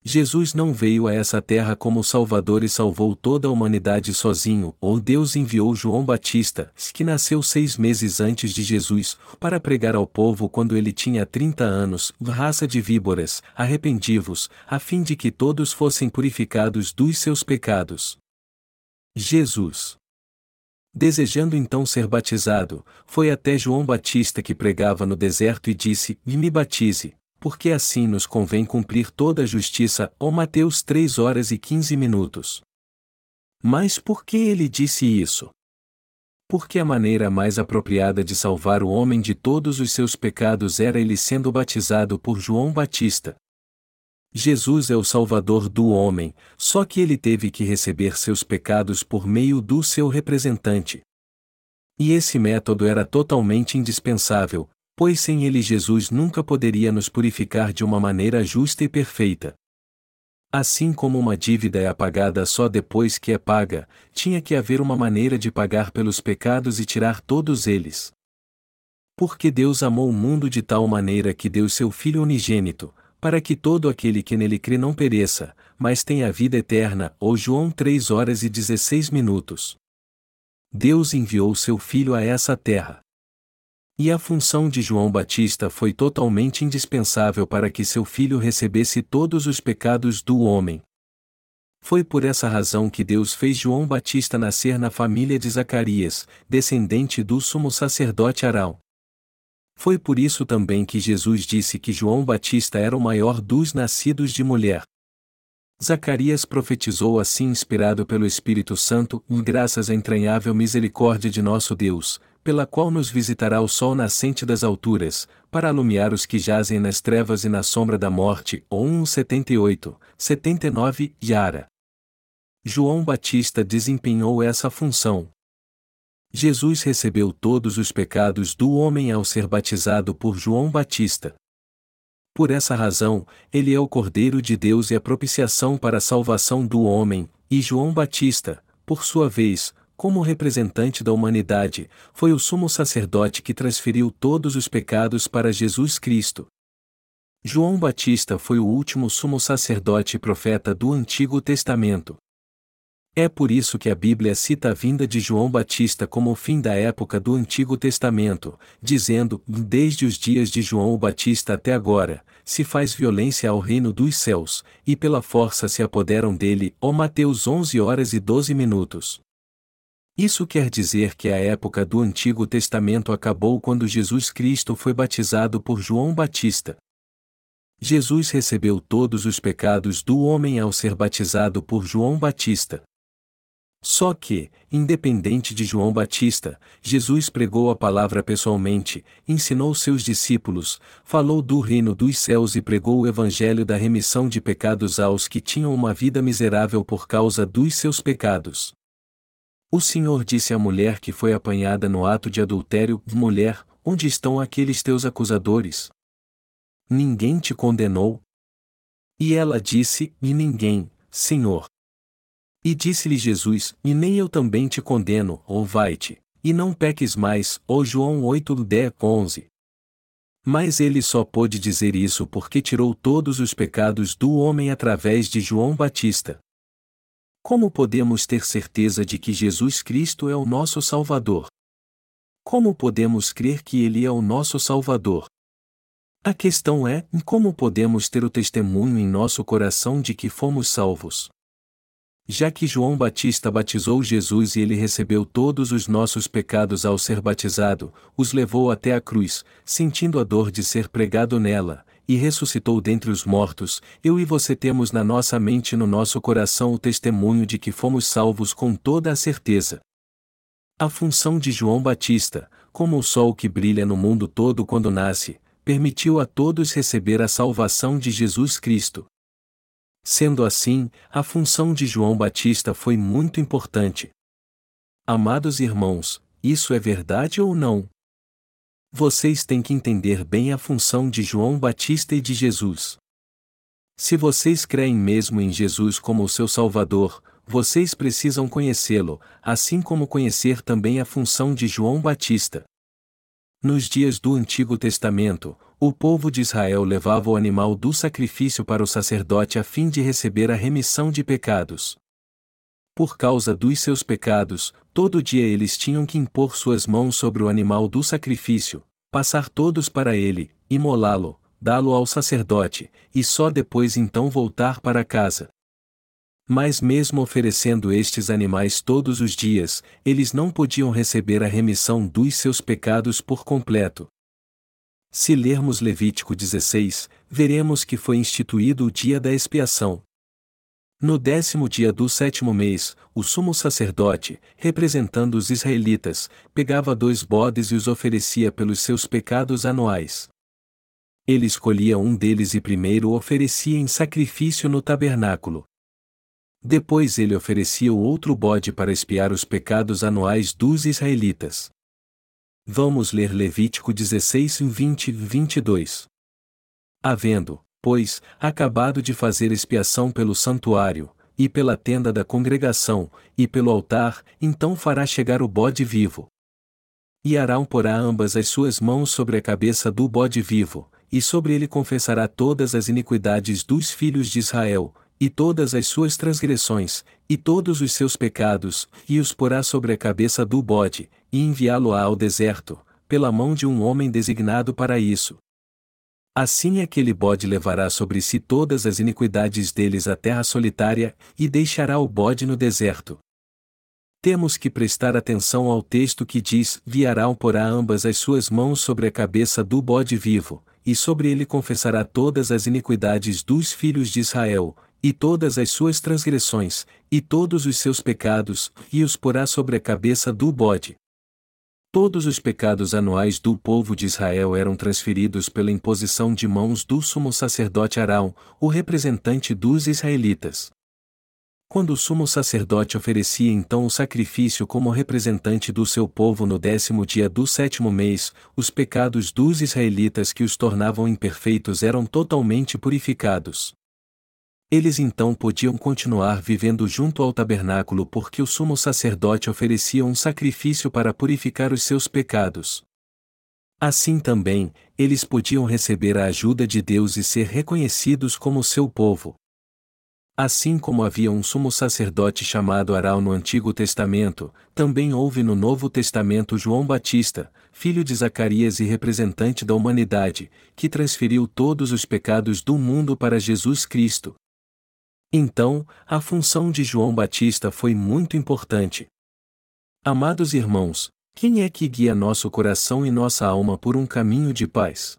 Jesus não veio a essa terra como Salvador e salvou toda a humanidade sozinho, ou Deus enviou João Batista, que nasceu seis meses antes de Jesus, para pregar ao povo quando ele tinha trinta anos, raça de víboras, arrependi-vos, a fim de que todos fossem purificados dos seus pecados. Jesus. Desejando então ser batizado, foi até João Batista que pregava no deserto e disse: Me batize, porque assim nos convém cumprir toda a justiça. Ó Mateus 3 horas e 15 minutos. Mas por que ele disse isso? Porque a maneira mais apropriada de salvar o homem de todos os seus pecados era ele sendo batizado por João Batista. Jesus é o Salvador do homem, só que ele teve que receber seus pecados por meio do seu representante. E esse método era totalmente indispensável, pois sem ele Jesus nunca poderia nos purificar de uma maneira justa e perfeita. Assim como uma dívida é apagada só depois que é paga, tinha que haver uma maneira de pagar pelos pecados e tirar todos eles. Porque Deus amou o mundo de tal maneira que deu seu Filho unigênito, para que todo aquele que nele crê não pereça, mas tenha a vida eterna. Ou João 3 horas e 16 minutos. Deus enviou seu Filho a essa terra. E a função de João Batista foi totalmente indispensável para que seu filho recebesse todos os pecados do homem. Foi por essa razão que Deus fez João Batista nascer na família de Zacarias, descendente do sumo sacerdote Arão. Foi por isso também que Jesus disse que João Batista era o maior dos nascidos de mulher. Zacarias profetizou assim inspirado pelo Espírito Santo, graças à entranhável misericórdia de nosso Deus, pela qual nos visitará o sol nascente das alturas, para alumiar os que jazem nas trevas e na sombra da morte. 1 78, 79 Yara. João Batista desempenhou essa função. Jesus recebeu todos os pecados do homem ao ser batizado por João Batista. Por essa razão, ele é o Cordeiro de Deus e a propiciação para a salvação do homem, e João Batista, por sua vez, como representante da humanidade, foi o sumo sacerdote que transferiu todos os pecados para Jesus Cristo. João Batista foi o último sumo sacerdote e profeta do Antigo Testamento. É por isso que a Bíblia cita a vinda de João Batista como o fim da época do Antigo Testamento, dizendo: Desde os dias de João o Batista até agora, se faz violência ao reino dos céus, e pela força se apoderam dele. Ó Mateus 11 horas e 12 minutos. Isso quer dizer que a época do Antigo Testamento acabou quando Jesus Cristo foi batizado por João Batista. Jesus recebeu todos os pecados do homem ao ser batizado por João Batista. Só que, independente de João Batista, Jesus pregou a palavra pessoalmente, ensinou seus discípulos, falou do reino dos céus e pregou o evangelho da remissão de pecados aos que tinham uma vida miserável por causa dos seus pecados. O Senhor disse à mulher que foi apanhada no ato de adultério: Mulher, onde estão aqueles teus acusadores? Ninguém te condenou? E ela disse: E ninguém, Senhor. E disse-lhe Jesus: E nem eu também te condeno, ou vai-te, e não peques mais, ou João 8, 10, 11. Mas ele só pôde dizer isso porque tirou todos os pecados do homem através de João Batista. Como podemos ter certeza de que Jesus Cristo é o nosso Salvador? Como podemos crer que Ele é o nosso Salvador? A questão é: como podemos ter o testemunho em nosso coração de que fomos salvos? Já que João Batista batizou Jesus e ele recebeu todos os nossos pecados ao ser batizado, os levou até a cruz, sentindo a dor de ser pregado nela, e ressuscitou dentre os mortos, eu e você temos na nossa mente e no nosso coração o testemunho de que fomos salvos com toda a certeza. A função de João Batista, como o sol que brilha no mundo todo quando nasce, permitiu a todos receber a salvação de Jesus Cristo. Sendo assim, a função de João Batista foi muito importante. Amados irmãos, isso é verdade ou não? Vocês têm que entender bem a função de João Batista e de Jesus. Se vocês creem mesmo em Jesus como o seu Salvador, vocês precisam conhecê-lo, assim como conhecer também a função de João Batista. Nos dias do Antigo Testamento, o povo de Israel levava o animal do sacrifício para o sacerdote a fim de receber a remissão de pecados. Por causa dos seus pecados, todo dia eles tinham que impor suas mãos sobre o animal do sacrifício, passar todos para ele, imolá-lo, dá-lo ao sacerdote, e só depois então voltar para casa. Mas mesmo oferecendo estes animais todos os dias, eles não podiam receber a remissão dos seus pecados por completo. Se lermos Levítico 16, veremos que foi instituído o dia da expiação. No décimo dia do sétimo mês, o sumo sacerdote, representando os israelitas, pegava dois bodes e os oferecia pelos seus pecados anuais. Ele escolhia um deles e primeiro o oferecia em sacrifício no tabernáculo. Depois ele oferecia o outro bode para expiar os pecados anuais dos israelitas. Vamos ler Levítico 16, 20 e 22. Havendo, pois, acabado de fazer expiação pelo santuário, e pela tenda da congregação, e pelo altar, então fará chegar o bode vivo. E Arão porá ambas as suas mãos sobre a cabeça do bode vivo, e sobre ele confessará todas as iniquidades dos filhos de Israel, e todas as suas transgressões, e todos os seus pecados, e os porá sobre a cabeça do bode, e enviá-lo-á ao deserto, pela mão de um homem designado para isso. Assim aquele bode levará sobre si todas as iniquidades deles à terra solitária, e deixará o bode no deserto. Temos que prestar atenção ao texto que diz: Viarão porá ambas as suas mãos sobre a cabeça do bode vivo, e sobre ele confessará todas as iniquidades dos filhos de Israel, e todas as suas transgressões, e todos os seus pecados, e os porá sobre a cabeça do bode. Todos os pecados anuais do povo de Israel eram transferidos pela imposição de mãos do sumo sacerdote Arão, o representante dos israelitas. Quando o sumo sacerdote oferecia então o sacrifício como representante do seu povo no décimo dia do sétimo mês, os pecados dos israelitas que os tornavam imperfeitos eram totalmente purificados. Eles então podiam continuar vivendo junto ao tabernáculo porque o sumo sacerdote oferecia um sacrifício para purificar os seus pecados. Assim também, eles podiam receber a ajuda de Deus e ser reconhecidos como seu povo. Assim como havia um sumo sacerdote chamado Arão no Antigo Testamento, também houve no Novo Testamento João Batista, filho de Zacarias e representante da humanidade, que transferiu todos os pecados do mundo para Jesus Cristo. Então, a função de João Batista foi muito importante. Amados irmãos, quem é que guia nosso coração e nossa alma por um caminho de paz?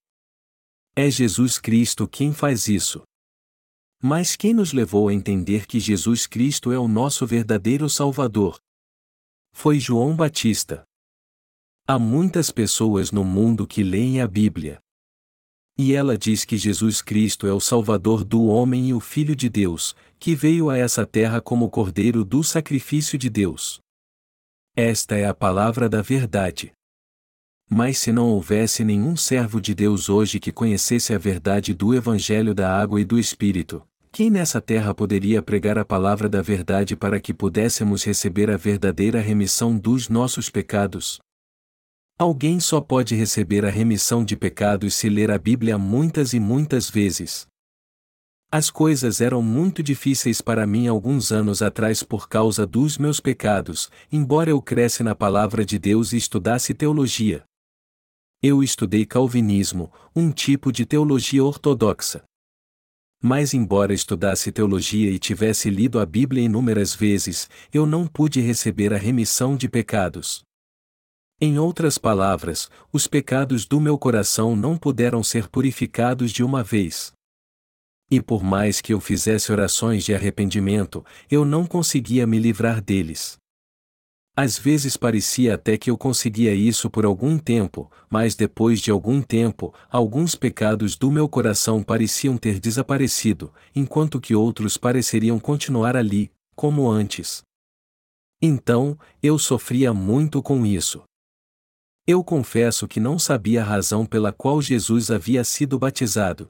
É Jesus Cristo quem faz isso. Mas quem nos levou a entender que Jesus Cristo é o nosso verdadeiro Salvador? Foi João Batista. Há muitas pessoas no mundo que leem a Bíblia. E ela diz que Jesus Cristo é o Salvador do homem e o Filho de Deus, que veio a essa terra como Cordeiro do sacrifício de Deus. Esta é a palavra da verdade. Mas se não houvesse nenhum servo de Deus hoje que conhecesse a verdade do Evangelho da água e do Espírito, quem nessa terra poderia pregar a palavra da verdade para que pudéssemos receber a verdadeira remissão dos nossos pecados? Alguém só pode receber a remissão de pecados se ler a Bíblia muitas e muitas vezes. As coisas eram muito difíceis para mim alguns anos atrás por causa dos meus pecados, embora eu cresce na palavra de Deus e estudasse teologia. Eu estudei calvinismo, um tipo de teologia ortodoxa. Mas, embora estudasse teologia e tivesse lido a Bíblia inúmeras vezes, eu não pude receber a remissão de pecados. Em outras palavras, os pecados do meu coração não puderam ser purificados de uma vez. E por mais que eu fizesse orações de arrependimento, eu não conseguia me livrar deles. Às vezes parecia até que eu conseguia isso por algum tempo, mas depois de algum tempo, alguns pecados do meu coração pareciam ter desaparecido, enquanto que outros pareceriam continuar ali, como antes. Então, eu sofria muito com isso. Eu confesso que não sabia a razão pela qual Jesus havia sido batizado.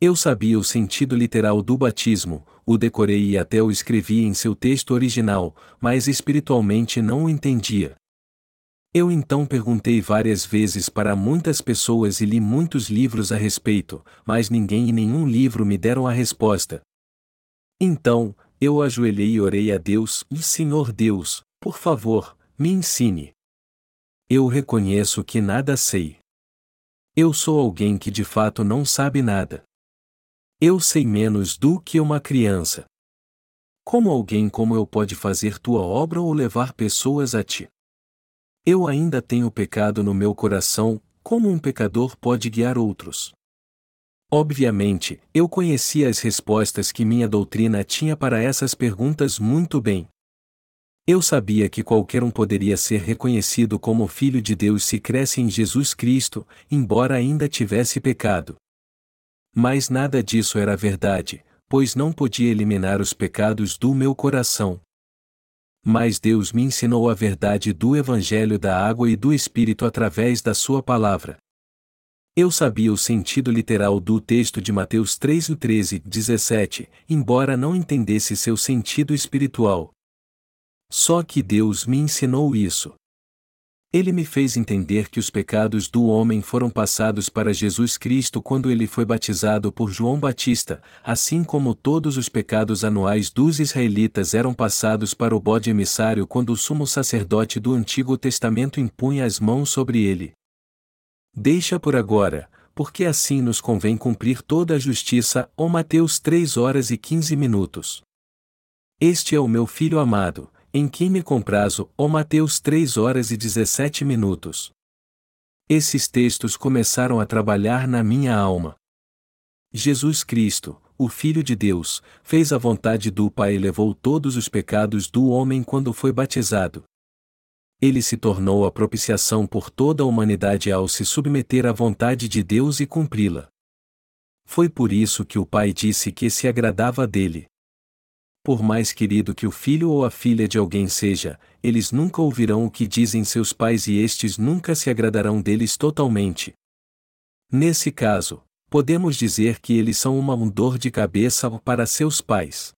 Eu sabia o sentido literal do batismo, o decorei e até o escrevi em seu texto original, mas espiritualmente não o entendia. Eu então perguntei várias vezes para muitas pessoas e li muitos livros a respeito, mas ninguém e nenhum livro me deram a resposta. Então, eu ajoelhei e orei a Deus, Senhor Deus, por favor, me ensine. Eu reconheço que nada sei. Eu sou alguém que de fato não sabe nada. Eu sei menos do que uma criança. Como alguém como eu pode fazer tua obra ou levar pessoas a ti? Eu ainda tenho pecado no meu coração, como um pecador pode guiar outros? Obviamente, eu conhecia as respostas que minha doutrina tinha para essas perguntas muito bem. Eu sabia que qualquer um poderia ser reconhecido como filho de Deus se cresce em Jesus Cristo, embora ainda tivesse pecado. Mas nada disso era verdade, pois não podia eliminar os pecados do meu coração. Mas Deus me ensinou a verdade do Evangelho da água e do Espírito através da Sua palavra. Eu sabia o sentido literal do texto de Mateus 3 e 13, 17, embora não entendesse seu sentido espiritual. Só que Deus me ensinou isso. Ele me fez entender que os pecados do homem foram passados para Jesus Cristo quando ele foi batizado por João Batista, assim como todos os pecados anuais dos israelitas eram passados para o bode emissário quando o sumo sacerdote do Antigo Testamento impunha as mãos sobre ele. Deixa por agora, porque assim nos convém cumprir toda a justiça. Ó Mateus 3 horas e 15 minutos. Este é o meu filho amado, em quem me comprazo, ó Mateus 3 horas e 17 minutos. Esses textos começaram a trabalhar na minha alma. Jesus Cristo, o Filho de Deus, fez a vontade do Pai e levou todos os pecados do homem quando foi batizado. ele se tornou a propiciação por toda a humanidade ao se submeter à vontade de Deus e cumpri-la. Foi por isso que o Pai disse que se agradava dele. Por mais querido que o filho ou a filha de alguém seja, eles nunca ouvirão o que dizem seus pais e estes nunca se agradarão deles totalmente. Nesse caso, podemos dizer que eles são uma dor de cabeça para seus pais.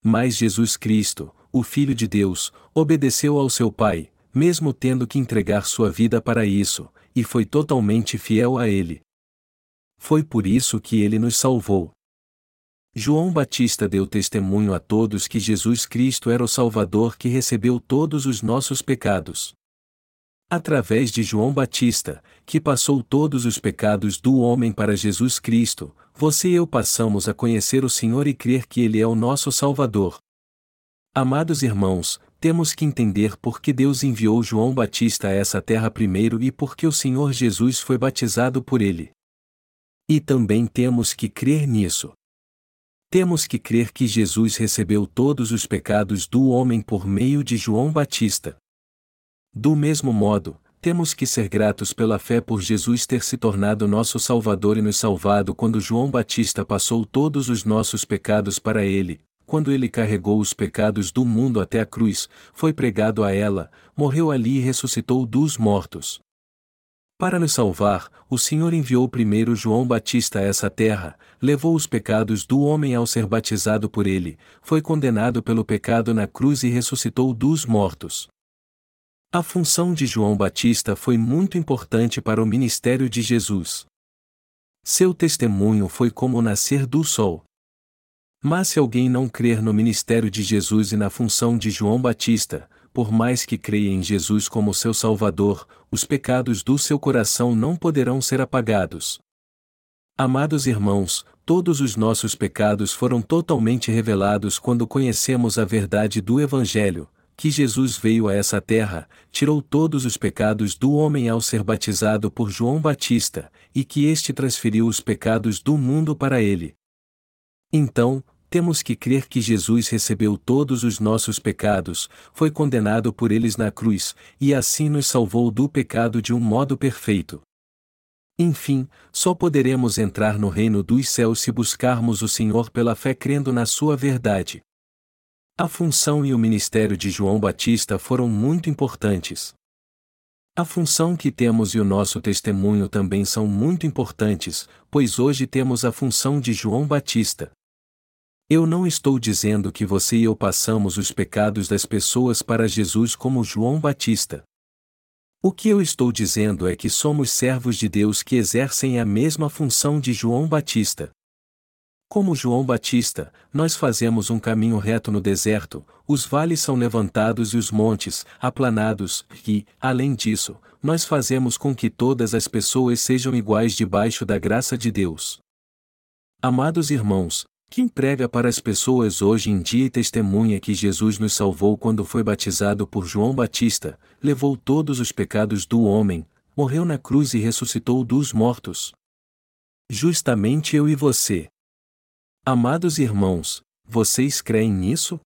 Mas Jesus Cristo, o Filho de Deus, obedeceu ao seu Pai, mesmo tendo que entregar sua vida para isso, e foi totalmente fiel a ele. Foi por isso que ele nos salvou. João Batista deu testemunho a todos que Jesus Cristo era o Salvador que recebeu todos os nossos pecados. Através de João Batista, que passou todos os pecados do homem para Jesus Cristo, você e eu passamos a conhecer o Senhor e crer que Ele é o nosso Salvador. Amados irmãos, temos que entender por que Deus enviou João Batista a essa terra primeiro e por que o Senhor Jesus foi batizado por ele. E também temos que crer nisso. Temos que crer que Jesus recebeu todos os pecados do homem por meio de João Batista. Do mesmo modo, temos que ser gratos pela fé por Jesus ter se tornado nosso Salvador e nos salvado quando João Batista passou todos os nossos pecados para ele, quando ele carregou os pecados do mundo até a cruz, foi pregado a ela, morreu ali e ressuscitou dos mortos. Para nos salvar, o Senhor enviou primeiro João Batista a essa terra, levou os pecados do homem ao ser batizado por ele, foi condenado pelo pecado na cruz e ressuscitou dos mortos. A função de João Batista foi muito importante para o ministério de Jesus. Seu testemunho foi como o nascer do sol. Mas se alguém não crer no ministério de Jesus e na função de João Batista, por mais que creia em Jesus como seu Salvador, os pecados do seu coração não poderão ser apagados. Amados irmãos, todos os nossos pecados foram totalmente revelados quando conhecemos a verdade do Evangelho, que Jesus veio a essa terra, tirou todos os pecados do homem ao ser batizado por João Batista, e que este transferiu os pecados do mundo para ele. Então, temos que crer que Jesus recebeu todos os nossos pecados, foi condenado por eles na cruz, e assim nos salvou do pecado de um modo perfeito. Enfim, só poderemos entrar no reino dos céus se buscarmos o Senhor pela fé crendo na Sua verdade. A função e o ministério de João Batista foram muito importantes. A função que temos e o nosso testemunho também são muito importantes, pois hoje temos a função de João Batista. Eu não estou dizendo que você e eu passamos os pecados das pessoas para Jesus como João Batista. O que eu estou dizendo é que somos servos de Deus que exercem a mesma função de João Batista. Como João Batista, nós fazemos um caminho reto no deserto, os vales são levantados e os montes, aplanados, e, além disso, nós fazemos com que todas as pessoas sejam iguais debaixo da graça de Deus. Amados irmãos, quem prega para as pessoas hoje em dia e testemunha que Jesus nos salvou quando foi batizado por João Batista, levou todos os pecados do homem, morreu na cruz e ressuscitou dos mortos. Justamente eu e você. Amados irmãos, vocês creem nisso?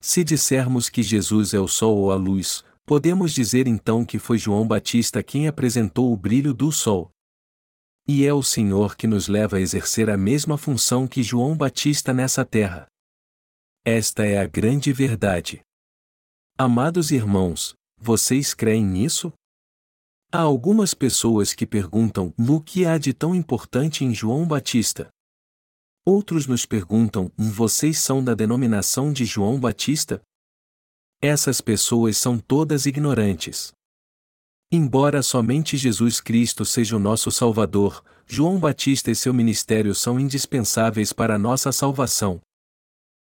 Se dissermos que Jesus é o sol ou a luz, podemos dizer então que foi João Batista quem apresentou o brilho do sol. E é o Senhor que nos leva a exercer a mesma função que João Batista nessa terra. Esta é a grande verdade. Amados irmãos, vocês creem nisso? Há algumas pessoas que perguntam no que há de tão importante em João Batista. Outros nos perguntam: vocês são da denominação de João Batista? Essas pessoas são todas ignorantes. Embora somente Jesus Cristo seja o nosso Salvador, João Batista e seu ministério são indispensáveis para a nossa salvação.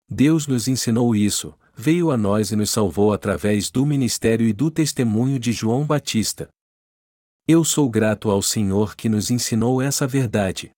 Deus nos ensinou isso, veio a nós e nos salvou através do ministério e do testemunho de João Batista. Eu sou grato ao Senhor que nos ensinou essa verdade.